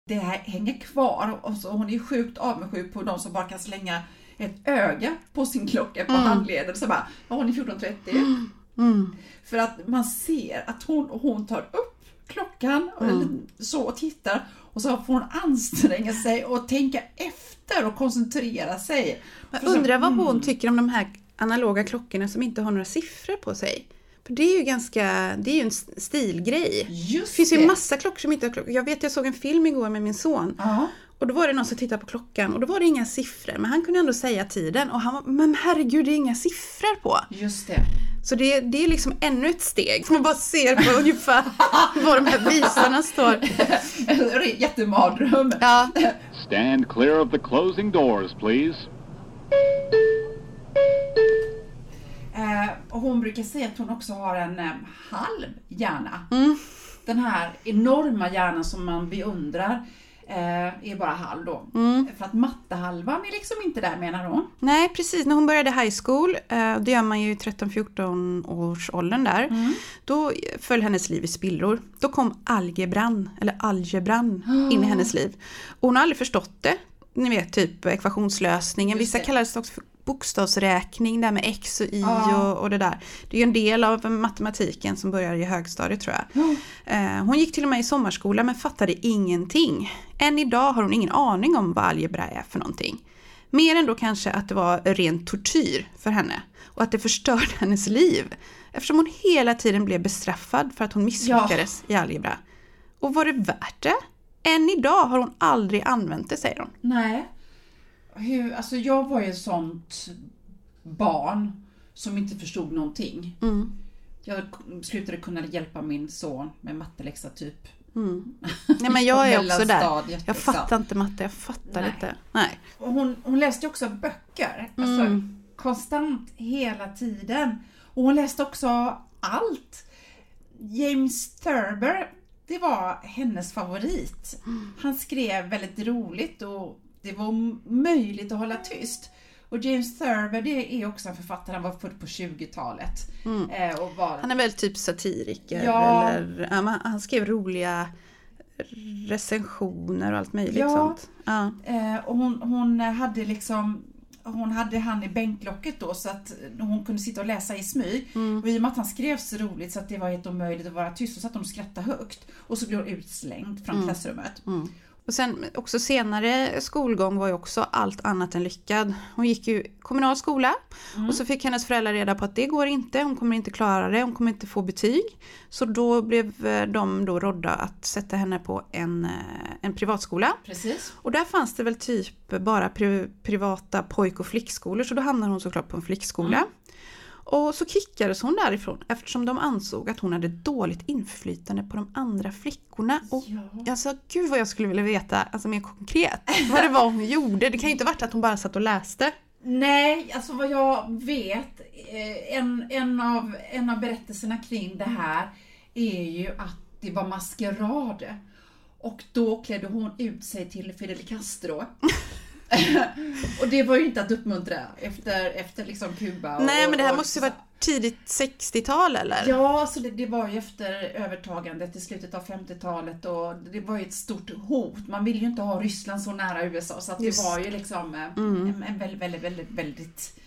Speaker 5: Det här hänger kvar och så hon är sjukt avundsjuk på de som bara kan slänga ett öga på sin klocka på
Speaker 6: Mm.
Speaker 5: handleden. Så bara, ja, hon är 14.30.
Speaker 6: Mm.
Speaker 5: För att man ser att hon, hon tar upp klockan och
Speaker 6: Mm.
Speaker 5: så och tittar och så får hon anstränga sig och tänka efter och koncentrera sig.
Speaker 6: Jag undrar vad hon
Speaker 5: mm.
Speaker 6: tycker om de här analoga klockorna som inte har några siffror på sig. För det är ju ganska, det är ju en stilgrej.
Speaker 5: Just
Speaker 6: Det finns ju
Speaker 5: det.
Speaker 6: massa klockor som inte har klockor. Jag vet, jag såg en film igår med min son.
Speaker 5: Ja.
Speaker 6: Och då var det någon som tittade på klockan och då var det inga siffror. Men han kunde ändå säga tiden och han var, men herregud det är inga siffror på.
Speaker 5: Just det.
Speaker 6: Så det, det är liksom ännu ett steg. Man bara ser på ungefär var de här visarna står.
Speaker 5: En Jättemardröm.
Speaker 6: Ja,
Speaker 10: Stand clear of the closing doors, please.
Speaker 5: Eh, och hon brukar säga att hon också har en eh, halv hjärna. Den här enorma hjärnan som man beundrar eh, är bara halv då. För att mattehalvan är liksom inte där menar hon.
Speaker 6: Nej, precis. När hon började high school, eh, det gör man ju i 13-14 års åldern där, då föll hennes liv i spillror. Då kom algebran, eller algebran, in i hennes liv. Och hon har aldrig förstått det. Ni vet, typ ekvationslösningen. Vissa kallar det också för bokstavsräkning, det här med x och y
Speaker 5: Ja.
Speaker 6: och, och det där. Det är ju en del av matematiken som börjar i högstadiet tror jag. Eh, Hon gick till och med i sommarskola men fattade ingenting. Än idag har hon ingen aning om vad algebra är för någonting. Mer än då kanske att det var ren tortyr för henne och att det förstörde hennes liv. Eftersom hon hela tiden blev bestraffad för att hon misslyckades i algebra. Och var det värt det? Än idag har hon aldrig använt det säger hon.
Speaker 5: Nej. Hur, alltså jag var ju ett sånt barn som inte förstod någonting.
Speaker 6: Mm.
Speaker 5: Jag slutade kunna hjälpa min son med matteläxa typ
Speaker 6: Mm. Nej men jag är också där. Jag
Speaker 5: liksom.
Speaker 6: fattar inte matte, jag fattar
Speaker 5: Nej.
Speaker 6: inte. Nej.
Speaker 5: Och hon, hon läste också böcker. Alltså
Speaker 6: Mm.
Speaker 5: konstant hela tiden. Och hon läste också allt. James Thurber, det var hennes favorit. Han skrev väldigt roligt och det var möjligt att hålla tyst. Och James Thurber det är också en författare, han var född på 20-talet.
Speaker 6: Mm.
Speaker 5: Eh, och var
Speaker 6: Han är väl typ satiriker
Speaker 5: Ja.
Speaker 6: eller han skrev roliga recensioner och allt möjligt
Speaker 5: Ja.
Speaker 6: sånt. Ja.
Speaker 5: Eh, och hon, hon hade liksom hon hade han i bänklocket då så att hon kunde sitta och läsa i smyg.
Speaker 6: Mm.
Speaker 5: Och i och med att han skrev så roligt så att det var helt omöjligt att vara tyst så satt de och skrattade högt. Och så blev hon utslängd från
Speaker 6: Mm.
Speaker 5: klassrummet.
Speaker 6: Mm. Och sen också senare skolgång var ju också allt annat än lyckad. Hon gick ju kommunal skola
Speaker 5: Mm.
Speaker 6: och så fick hennes föräldrar reda på att det går inte, hon kommer inte klara det, hon kommer inte få betyg. Så då blev eh, de då rådda att sätta henne på en, eh, en privatskola.
Speaker 5: Precis.
Speaker 6: Och där fanns det väl typ bara pri privata pojk och flickskolor så då hamnade hon såklart på en flickskola.
Speaker 5: Mm.
Speaker 6: Och så kickades hon därifrån eftersom de ansåg att hon hade dåligt inflytande på de andra flickorna. Och
Speaker 5: Ja.
Speaker 6: alltså gud vad jag skulle vilja veta, alltså mer konkret, vad det var hon gjorde. Det kan ju inte varit att hon bara satt och läste.
Speaker 5: Nej, alltså vad jag vet, eh, en, en, av, en av berättelserna kring det här är ju att det var maskerad. Och då klädde hon ut sig till Fidel Castro. och det var ju inte att uppmuntra efter, efter liksom Kuba. Och,
Speaker 6: Nej men det här
Speaker 5: och-
Speaker 6: måste ju vara tidigt 60-tal eller?
Speaker 5: Ja, alltså det, det var ju efter övertagandet i slutet av 50-talet och det var ju ett stort hot. Man ville ju inte ha Ryssland så nära USA så att
Speaker 6: Just.
Speaker 5: det var ju liksom eh,
Speaker 6: Mm.
Speaker 5: en, en väldigt, väldigt, väldigt, väldigt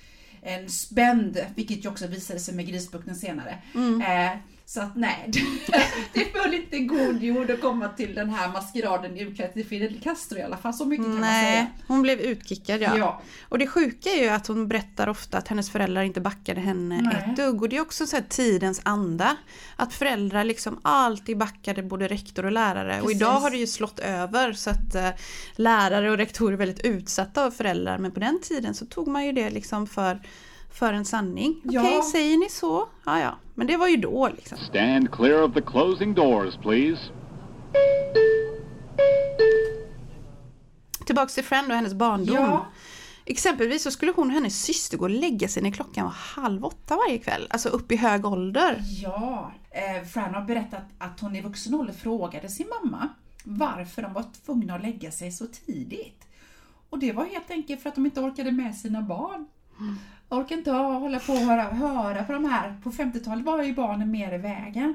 Speaker 5: en spänd, vilket ju också visade sig med Grisbukten senare.
Speaker 6: Mm.
Speaker 5: Eh, så att nej, det föll inte god jord att komma till den här maskeraden utklädd till Fidel Castro i alla fall. Så mycket kan man säga.
Speaker 6: Nej, hon blev utkickad ja.
Speaker 5: Ja.
Speaker 6: Och det sjuka är ju att hon berättar ofta att hennes föräldrar inte backade henne
Speaker 5: Nej.
Speaker 6: ett dugg. Och det är också så här tidens anda. Att föräldrar liksom alltid backade både rektor och lärare. Och
Speaker 5: Precis.
Speaker 6: idag har det ju slått över så att eh, lärare och rektorer är väldigt utsatta av föräldrar. Men på den tiden så tog man ju det liksom för, för en sanning. Okej,
Speaker 5: Ja.
Speaker 6: säger ni så? Ja, ja. Men det var ju då liksom.
Speaker 10: Stand clear of the closing doors, please.
Speaker 6: Tillbaks till Friend och hennes barndom.
Speaker 5: Ja.
Speaker 6: Exempelvis så skulle hon och hennes syster gå och lägga sig när klockan var halv åtta varje kväll. Alltså upp i hög ålder.
Speaker 5: Ja, eh, Fran har berättat att hon i vuxen ålder frågade sin mamma varför de var tvungna att lägga sig så tidigt. Och det var helt enkelt för att de inte orkade med sina barn. Orkade inte hålla på och höra, höra på de här. På 50-talet var ju barnen mer i vägen.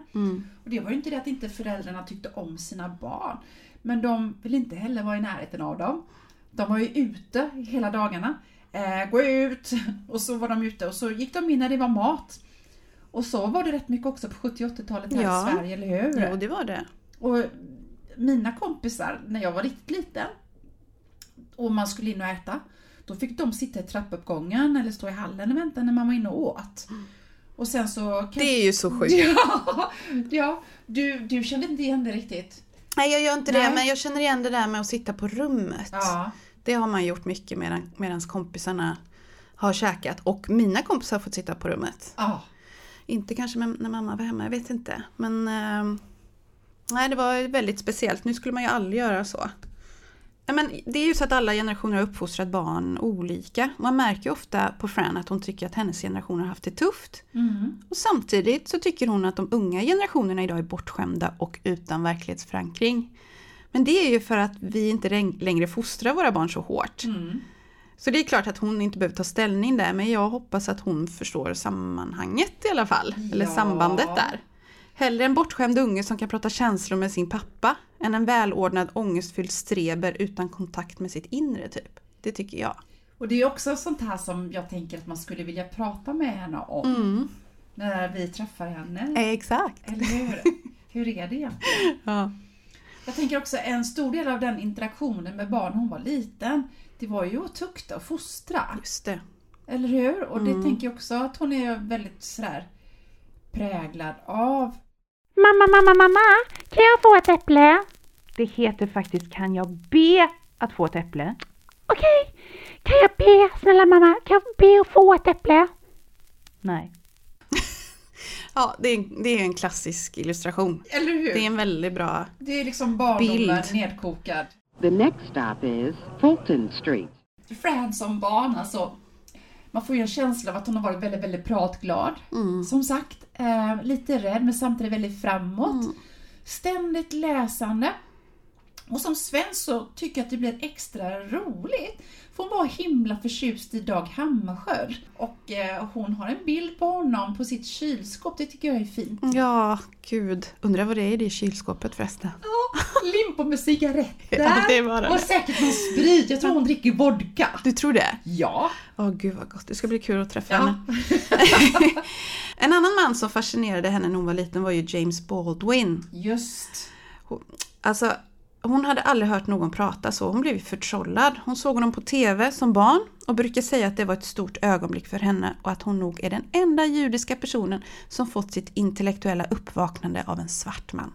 Speaker 5: Och det var ju inte det att inte föräldrarna tyckte om sina barn. Men de ville inte heller vara i närheten av dem. De var ju ute hela dagarna. Eh, gå ut! Och så var de ute och så gick de in när det var mat. Och så var det rätt mycket också på 70 80-talet här
Speaker 6: Ja.
Speaker 5: i Sverige, eller hur?
Speaker 6: Jo, det var det.
Speaker 5: Och mina kompisar, när jag var riktigt liten och man skulle in och äta, då fick de sitta i trappuppgången eller stå i hallen och vänta när man var inne och åt. Och sen så...
Speaker 6: Det är ju så sjukt.
Speaker 5: Ja, ja du, du kände inte igen det riktigt?
Speaker 6: Nej, jag gör inte
Speaker 5: Nej.
Speaker 6: det, men jag känner igen det där med att sitta på rummet.
Speaker 5: Ja.
Speaker 6: Det har man gjort mycket medan medans kompisarna har käkat och mina kompisar har fått sitta på rummet.
Speaker 5: Ja.
Speaker 6: Inte kanske när mamma var hemma, jag vet inte. Men ehm, nej, det var väldigt speciellt. Nu skulle man ju aldrig göra så. Men det är ju så att alla generationer har uppfostrat barn olika. Man märker ju ofta på Fran att hon tycker att hennes generation har haft det tufft.
Speaker 5: Mm.
Speaker 6: Och samtidigt så tycker hon att de unga generationerna idag är bortskämda och utan verklighetsförankring. Men det är ju för att vi inte läng- längre fostrar våra barn så hårt.
Speaker 5: Mm.
Speaker 6: Så det är klart att hon inte behöver ta ställning där, men jag hoppas att hon förstår sammanhanget i alla fall. Eller
Speaker 5: Ja.
Speaker 6: sambandet där. Hellre en bortskämd unge som kan prata känslor med sin pappa, än en välordnad ångestfylld streber utan kontakt med sitt inre typ. Det tycker jag.
Speaker 5: Och det är också sånt här som jag tänker att man skulle vilja prata med henne om.
Speaker 6: Mm.
Speaker 5: När vi träffar henne.
Speaker 6: Exakt.
Speaker 5: Eller hur? Hur är det egentligen?
Speaker 6: Ja.
Speaker 5: Jag tänker också en stor del av den interaktionen med barn när hon var liten, det var ju att tukta och fostra.
Speaker 6: Just det.
Speaker 5: Eller hur? Och det
Speaker 6: Mm.
Speaker 5: tänker jag också att hon är väldigt sådär präglad av.
Speaker 11: Mamma, mamma, mamma! Kan jag få ett äpple? Det heter faktiskt Kan jag be att få ett äpple? Okej. Kan jag be, snälla mamma, kan jag be att få ett äpple? Nej.
Speaker 6: Ja, det är, det är en klassisk illustration.
Speaker 5: Eller hur?
Speaker 6: Det är en väldigt bra
Speaker 5: Det är liksom barndomen
Speaker 6: Bild.
Speaker 5: nedkokad.
Speaker 9: The next stop is Fulton Street.
Speaker 5: Fran som barn, alltså. Man får ju en känsla av att hon har varit väldigt, väldigt pratglad. Som sagt, eh, lite rädd men samtidigt väldigt framåt. Ständigt läsande. Och som svensk så tycker jag att det blir extra roligt. För hon var himla förtjust i Dag Hammarskjöld. Och eh, hon har en bild på honom på sitt kylskåp, det tycker jag är fint.
Speaker 6: Ja, gud. Undrar vad det är i det kylskåpet förresten.
Speaker 5: Ja, limpor med cigaretter.
Speaker 6: Ja, det var det.
Speaker 5: Och säkert någon sprit. Jag tror hon dricker vodka.
Speaker 6: Du tror det?
Speaker 5: Ja.
Speaker 6: Åh gud vad gott, det ska bli kul att träffa
Speaker 5: Ja.
Speaker 6: henne. en annan man som fascinerade henne när hon var liten var ju James Baldwin.
Speaker 5: Just.
Speaker 6: Alltså, hon hade aldrig hört någon prata så, hon blev förtrollad. Hon såg honom på TV som barn och brukar säga att det var ett stort ögonblick för henne och att hon nog är den enda judiska personen som fått sitt intellektuella uppvaknande av en svart man.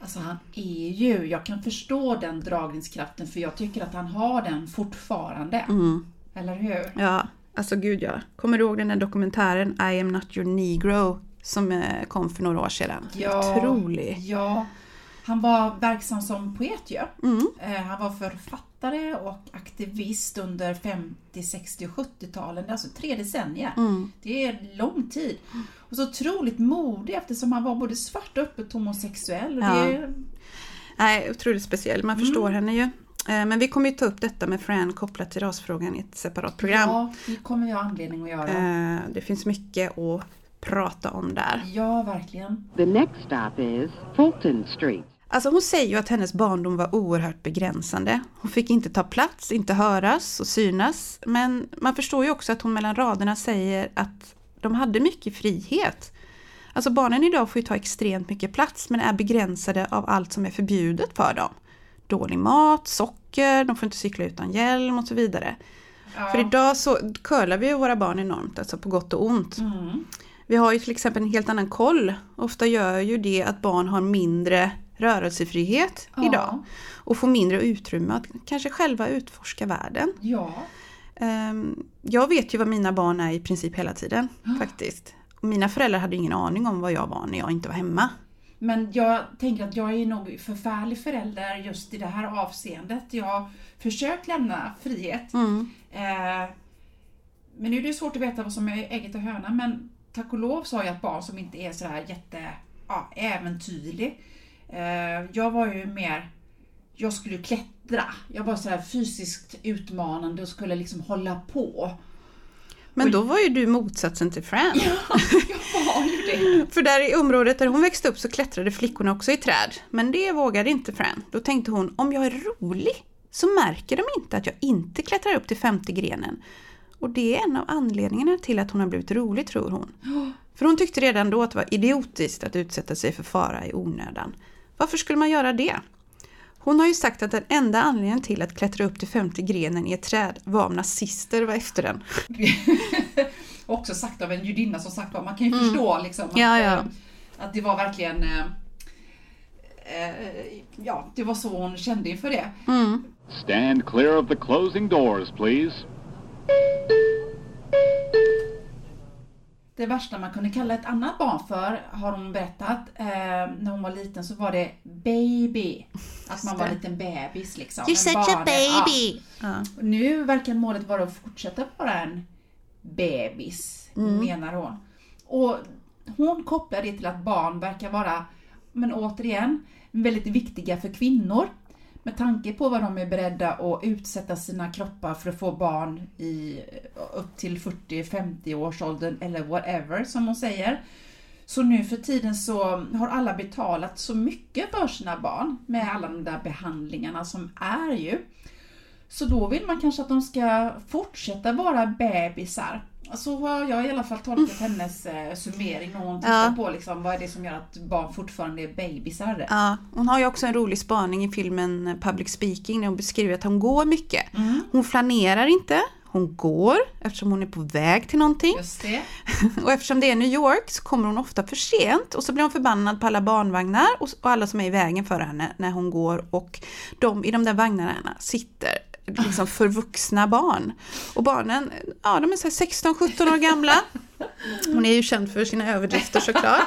Speaker 5: Alltså han är ju, jag kan förstå den dragningskraften för jag tycker att han har den fortfarande.
Speaker 6: Mm.
Speaker 5: Eller hur?
Speaker 6: Ja, alltså gud ja. Kommer du ihåg den där dokumentären I am not your negro som eh, kom för några år sedan? Otrolig.
Speaker 5: Ja. Han var verksam som poet ju.
Speaker 6: Mm.
Speaker 5: Eh, Han var författare och aktivist under 50, 60 och 70-talen. Det är alltså tre decennier.
Speaker 6: Mm.
Speaker 5: Det är lång tid. Och så otroligt modig eftersom han var både svart och öppet homosexuell. Och
Speaker 6: Ja.
Speaker 5: det
Speaker 6: Nej, otroligt speciell. Man förstår henne ju. Eh, Men vi kommer ju ta upp detta med Fran kopplat till rasfrågan i ett separat program.
Speaker 5: Ja, det kommer vi ha anledning att göra.
Speaker 6: Eh, Det finns mycket att prata om där.
Speaker 5: Ja, verkligen.
Speaker 9: The next stop is Fulton Street.
Speaker 6: Alltså hon säger ju att hennes barndom var oerhört begränsande. Hon fick inte ta plats, inte höras och synas. Men man förstår ju också att hon mellan raderna säger att de hade mycket frihet. Alltså barnen idag får ju ta extremt mycket plats men är begränsade av allt som är förbjudet för dem. Dålig mat, socker, de får inte cykla utan hjälm och så vidare.
Speaker 5: Ja.
Speaker 6: För idag så curlar vi våra barn enormt, alltså på gott och ont.
Speaker 5: Mm.
Speaker 6: Vi har ju till exempel en helt annan koll. Ofta gör ju det att barn har mindre rörelsefrihet
Speaker 5: Ja.
Speaker 6: idag. Och får mindre utrymme att kanske själva utforska världen.
Speaker 5: Ja.
Speaker 6: Ehm, Jag vet ju vad mina barn är i princip hela tiden faktiskt. Och Mina föräldrar hade ingen aning om vad jag var när jag inte var hemma.
Speaker 5: Men jag tänker att jag är nog förfärlig förälder just i det här avseendet. Jag har försökt lämna frihet.
Speaker 6: Mm.
Speaker 5: Eh, men nu är det svårt att veta vad som är ägget och hönan. Men tack och lov så har jag ett barn som inte är sådär jätte ja, äventyrlig. Eh, jag var ju mer, jag skulle klättra. Jag var sådär fysiskt utmanande och skulle liksom hålla på.
Speaker 6: Men då var ju du motsatsen till Fran.
Speaker 5: Jag var ju det.
Speaker 6: För där i området där hon växte upp så klättrade flickorna också i träd. Men det vågade inte Fran. Då tänkte hon, om jag är rolig så märker de inte att jag inte klättrar upp till femte grenen. Och det är en av anledningarna till att hon har blivit rolig tror hon. För hon tyckte redan då att det var idiotiskt att utsätta sig för fara i onödan. Varför skulle man göra det? Hon har ju sagt att den enda anledningen till att klättra upp till femte grenen i ett träd var om nazister var efter den.
Speaker 5: också sagt av en judinna som sagt var, man kan ju förstå liksom att,
Speaker 6: Ja, ja.
Speaker 5: eh, att det var verkligen eh, eh, Ja, det var så hon kände inför det.
Speaker 6: Mm.
Speaker 10: Stand clear of the closing doors, please.
Speaker 5: Det värsta man kunde kalla ett annat barn för, har hon berättat, eh, när hon var liten så var det baby. Att man var en liten bebis liksom.
Speaker 6: You're such a
Speaker 5: barn-
Speaker 6: baby.
Speaker 5: Ja. Och Nu verkar målet vara att fortsätta vara en bebis,
Speaker 6: Mm.
Speaker 5: menar hon. Och hon kopplar det till att barn verkar vara, men återigen, väldigt viktiga för kvinnor. Med tanke på vad de är beredda att utsätta sina kroppar för att få barn i upp till 40-50 års åldern eller whatever som hon säger. Så nu för tiden så har alla betalat så mycket för sina barn med alla de där behandlingarna som är ju. Så då vill man kanske att de ska fortsätta vara bebisar. Så har jag i alla fall tolkat hennes eh, summering när hon tittar
Speaker 6: Ja.
Speaker 5: på liksom, vad är det som gör att barn fortfarande är bebisar.
Speaker 6: Ja, hon har ju också en rolig spaning i filmen Public Speaking när hon beskriver att hon går mycket. Hon flanerar inte, hon går eftersom hon är på väg till någonting.
Speaker 5: Just det.
Speaker 6: Och eftersom det är New York så kommer hon ofta för sent och så blir hon förbannad på alla barnvagnar och och alla som är i vägen för henne när hon går och de i de där vagnarna sitter liksom för vuxna barn. Och barnen, ja de är 16-17 år gamla. Hon är ju känd för sina överdrifter såklart.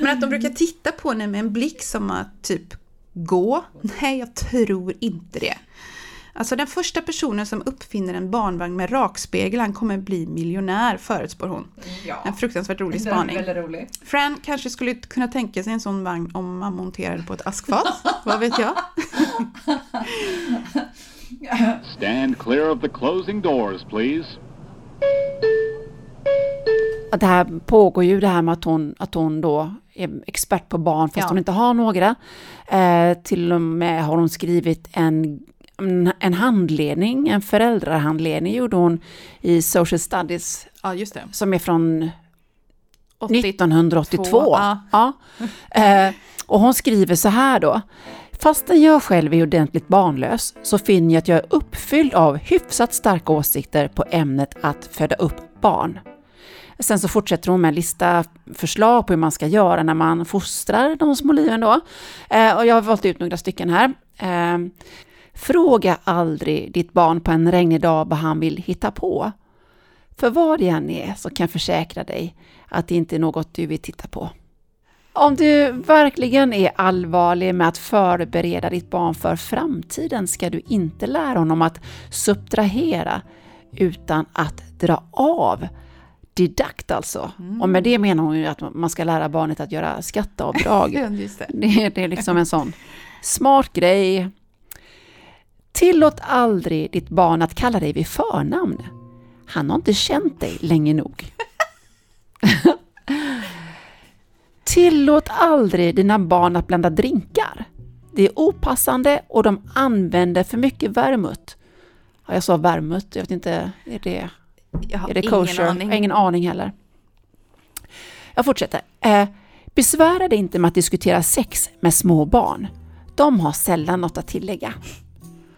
Speaker 6: Men att de brukar titta på henne med en blick som att typ gå? Nej, jag tror inte det. Alltså den första personen som uppfinner en barnvagn med rakspegel, kommer bli miljonär, förutspår hon.
Speaker 5: Ja.
Speaker 6: En fruktansvärt rolig spaning.
Speaker 5: väldigt rolig.
Speaker 6: Fran kanske skulle kunna tänka sig en sån vagn om man monterade på ett askfat. Vad vet jag?
Speaker 10: Stand clear of the closing doors, please.
Speaker 8: Att det här pågår ju det här med att hon, att hon då är expert på barn fast
Speaker 6: Ja.
Speaker 8: hon inte har några. Eh, till och med har hon skrivit en, en- handledning, en föräldrahandledning gjorde hon i Social Studies
Speaker 6: Ja, just det.
Speaker 8: som är från
Speaker 6: 80
Speaker 8: 1982.
Speaker 6: ja.
Speaker 8: Ja. Eh, och hon skriver så här då. Fastän jag själv är ordentligt barnlös så finner jag att jag är uppfylld av hyfsat starka åsikter på ämnet att föda upp barn. Sen så fortsätter hon med en lista förslag på hur man ska göra när man fostrar de små liven då. Eh, och jag har valt ut några stycken här. Eh, fråga aldrig ditt barn på en regnig dag vad han vill hitta på. För vad det än är så kan jag försäkra dig att det inte är något du vill titta på. Om du verkligen är allvarlig med att förbereda ditt barn för framtiden ska du inte lära honom att subtrahera utan att dra av. Didakt alltså. Och med det menar hon ju att man ska lära barnet att göra skatteavdrag.
Speaker 6: Det.
Speaker 8: Det, det är liksom en sån smart grej. Tillåt aldrig ditt barn att kalla dig vid förnamn. Han har inte känt dig länge nog. Tillåt aldrig dina barn att blanda drinkar. Det är opassande och de använder för mycket vermouth. Ja, jag sa vermouth, jag vet inte, är det, är det
Speaker 6: ingen
Speaker 8: kosher?
Speaker 6: aning.
Speaker 8: Jag har ingen aning heller. Jag fortsätter. Eh, besvära dig inte med att diskutera sex med små barn. De har sällan något att tillägga.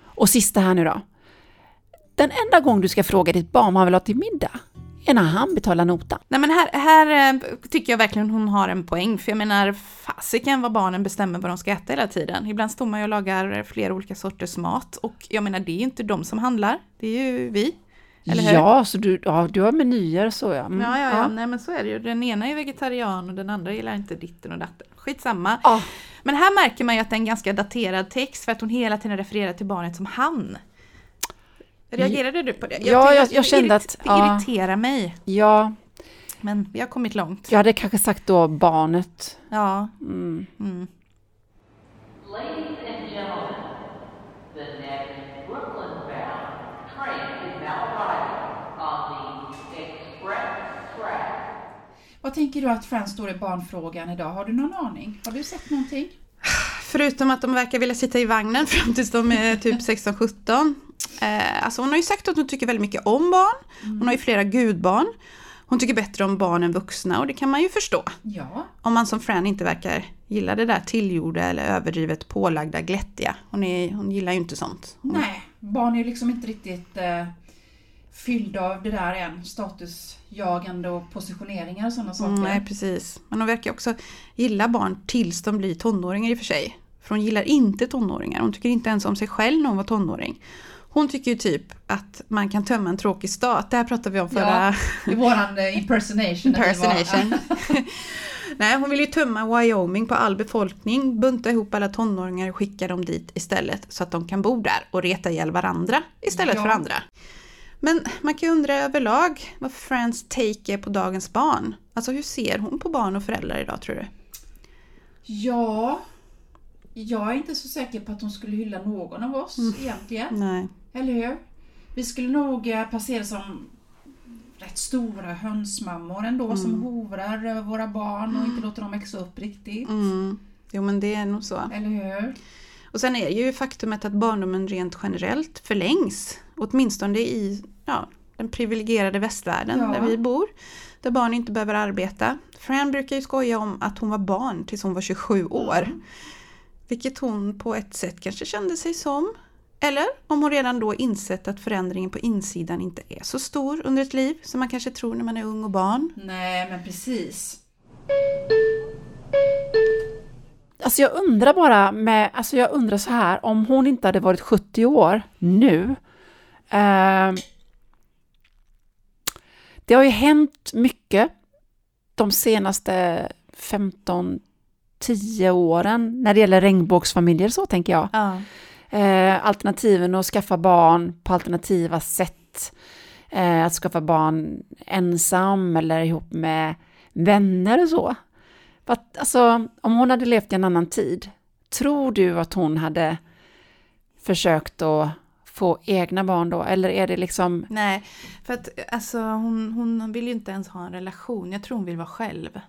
Speaker 8: Och sista här nu då. Den enda gång du ska fråga ditt barn vad han vill ha till middag är när han betalar notan.
Speaker 6: Nej men här, här eh, tycker jag verkligen hon har en poäng, för jag menar fasiken vad barnen bestämmer vad de ska äta hela tiden. Ibland står man ju och lagar flera olika sorters mat och jag menar det är ju inte de som handlar, det är ju vi.
Speaker 8: Ja, så du, ja, du har menyer så ja. Mm,
Speaker 6: Ja, ja, ja, nej men så är det ju. Den ena är vegetarian och den andra gillar inte ditten och datten. Skitsamma.
Speaker 8: Ja.
Speaker 6: Men här märker man ju att det är en ganska daterad text för att hon hela tiden refererar till barnet som han. Reagerade du på det?
Speaker 8: Ja, jag-
Speaker 6: att
Speaker 8: jag
Speaker 6: det
Speaker 8: kände att-
Speaker 6: Det
Speaker 8: ja.
Speaker 6: irriterar mig.
Speaker 8: Ja,
Speaker 6: Men vi har kommit långt.
Speaker 8: jag hade kanske sagt då barnet.
Speaker 6: Ja.
Speaker 8: Mm.
Speaker 6: Mm.
Speaker 5: Vad tänker du att Friends står i barnfrågan idag? Har du någon aning? Har du sett någonting?
Speaker 6: Förutom att de verkar vilja sitta i vagnen fram tills de är typ 16-17. Eh, alltså hon har ju sagt att hon tycker väldigt mycket om barn. Hon har ju flera gudbarn. Hon tycker bättre om barn än vuxna och det kan man ju förstå.
Speaker 5: Ja.
Speaker 6: Om man som Fran inte verkar gilla det där tillgjorda eller överdrivet pålagda glättiga. Hon, är, hon gillar ju inte sånt. Hon,
Speaker 5: Nej, barn är ju liksom inte riktigt eh, fyllda av det där än. Statusjagande och positioneringar och sådana saker.
Speaker 6: Mm, nej, precis. Men hon verkar också gilla barn tills de blir tonåringar i och för sig. För hon gillar inte tonåringar. Hon tycker inte ens om sig själv när hon var tonåring. Hon tycker ju typ att man kan tömma en tråkig stat. Det här pratade vi om förra...
Speaker 5: Ja, i våran eh, impersonation.
Speaker 6: Impersonation. Nej, hon vill ju tömma Wyoming på all befolkning, bunta ihop alla tonåringar och skicka dem dit istället så att de kan bo där och reta ihjäl varandra istället
Speaker 5: Ja.
Speaker 6: för andra. Men man kan ju undra överlag vad Frans take är på dagens barn. Alltså hur ser hon på barn och föräldrar idag tror du?
Speaker 5: Ja, jag är inte så säker på att hon skulle hylla någon av oss
Speaker 6: Mm.
Speaker 5: egentligen.
Speaker 6: Nej.
Speaker 5: Eller hur? Vi skulle nog eh, passera som rätt stora hönsmammor ändå som
Speaker 6: Mm.
Speaker 5: hovrar över våra barn och inte låter dem växa upp riktigt.
Speaker 6: Mm. Jo men det är nog så.
Speaker 5: Eller hur?
Speaker 6: Och sen är ju faktumet att barndomen rent generellt förlängs. Åtminstone i ja, den privilegierade västvärlden
Speaker 5: Ja.
Speaker 6: där vi bor. Där barn inte behöver arbeta. Fran brukar ju skoja om att hon var barn tills hon var 27 år. Vilket hon på ett sätt kanske kände sig som. Eller om hon redan då insett att förändringen på insidan inte är så stor under ett liv som man kanske tror när man är ung och barn.
Speaker 5: Nej, men precis.
Speaker 8: Alltså jag undrar bara med, alltså jag undrar så här, om hon inte hade varit 70 år nu, Eh, det har ju hänt mycket de senaste 15 10 åren när det gäller regnbågsfamiljer så tänker jag.
Speaker 6: Ja.
Speaker 8: Eh, alternativen att skaffa barn på alternativa sätt. Eh, att skaffa barn ensam eller ihop med vänner och så. Att, alltså, om hon hade levt i en annan tid, tror du att hon hade försökt att få egna barn då? Eller är det liksom...
Speaker 6: Nej, för att alltså, hon, hon vill ju inte ens ha en relation. Jag tror hon vill vara själv.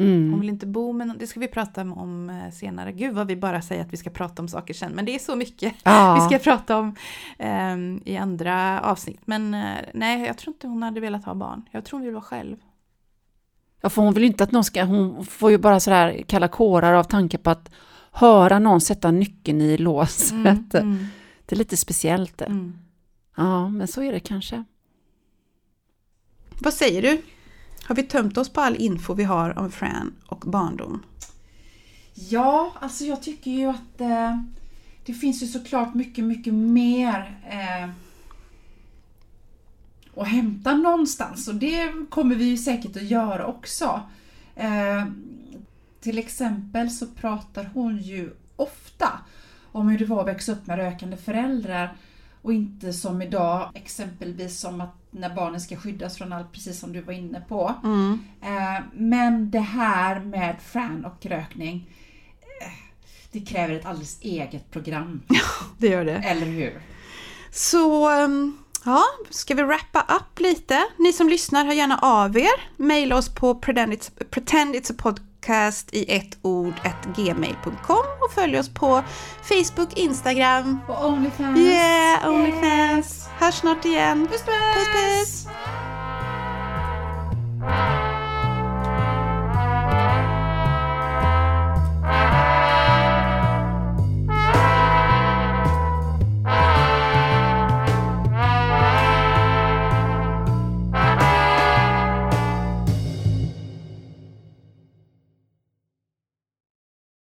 Speaker 8: Mm.
Speaker 6: Hon vill inte bo med någon, det ska vi prata om eh, senare. Gud vad vi bara säger att vi ska prata om saker sen, men det är så mycket
Speaker 8: Ja.
Speaker 6: vi ska prata om ehm, i andra avsnitt. Men eh, nej, jag tror inte hon hade velat ha barn. Jag tror hon vill vara själv.
Speaker 8: Ja, för hon vill inte att någon ska, hon får ju bara sådär kalla kårar av tanke på att höra någon sätta nyckeln i låset.
Speaker 6: Mm, mm.
Speaker 8: Det är lite speciellt det.
Speaker 6: Mm.
Speaker 8: Ja, men så är det kanske.
Speaker 6: Vad säger du? Har vi tömt oss på all info vi har om Fran och barndom?
Speaker 5: Ja, alltså jag tycker ju att eh, det finns ju såklart mycket, mycket mer eh, att hämta någonstans och det kommer vi ju säkert att göra också. Eh, till exempel så pratar hon ju ofta om hur det var att växa upp med rökande föräldrar och inte som idag exempelvis som att när barnen ska skyddas från allt precis som du var inne på.
Speaker 6: Mm.
Speaker 5: Eh, Men det här med Fran och rökning eh, det kräver ett alldeles eget program.
Speaker 6: Det gör det.
Speaker 5: Eller hur?
Speaker 6: Så ehm, ja, ska vi wrappa upp lite? Ni som lyssnar, hör gärna av er. Maila oss på pretend podcast i ett ord gmail.com och följ oss på Facebook, Instagram
Speaker 5: och Onlyfans.
Speaker 6: Yeah, Onlyfans. Yes. Hörs snart igen.
Speaker 5: Puss puss!
Speaker 6: puss, puss.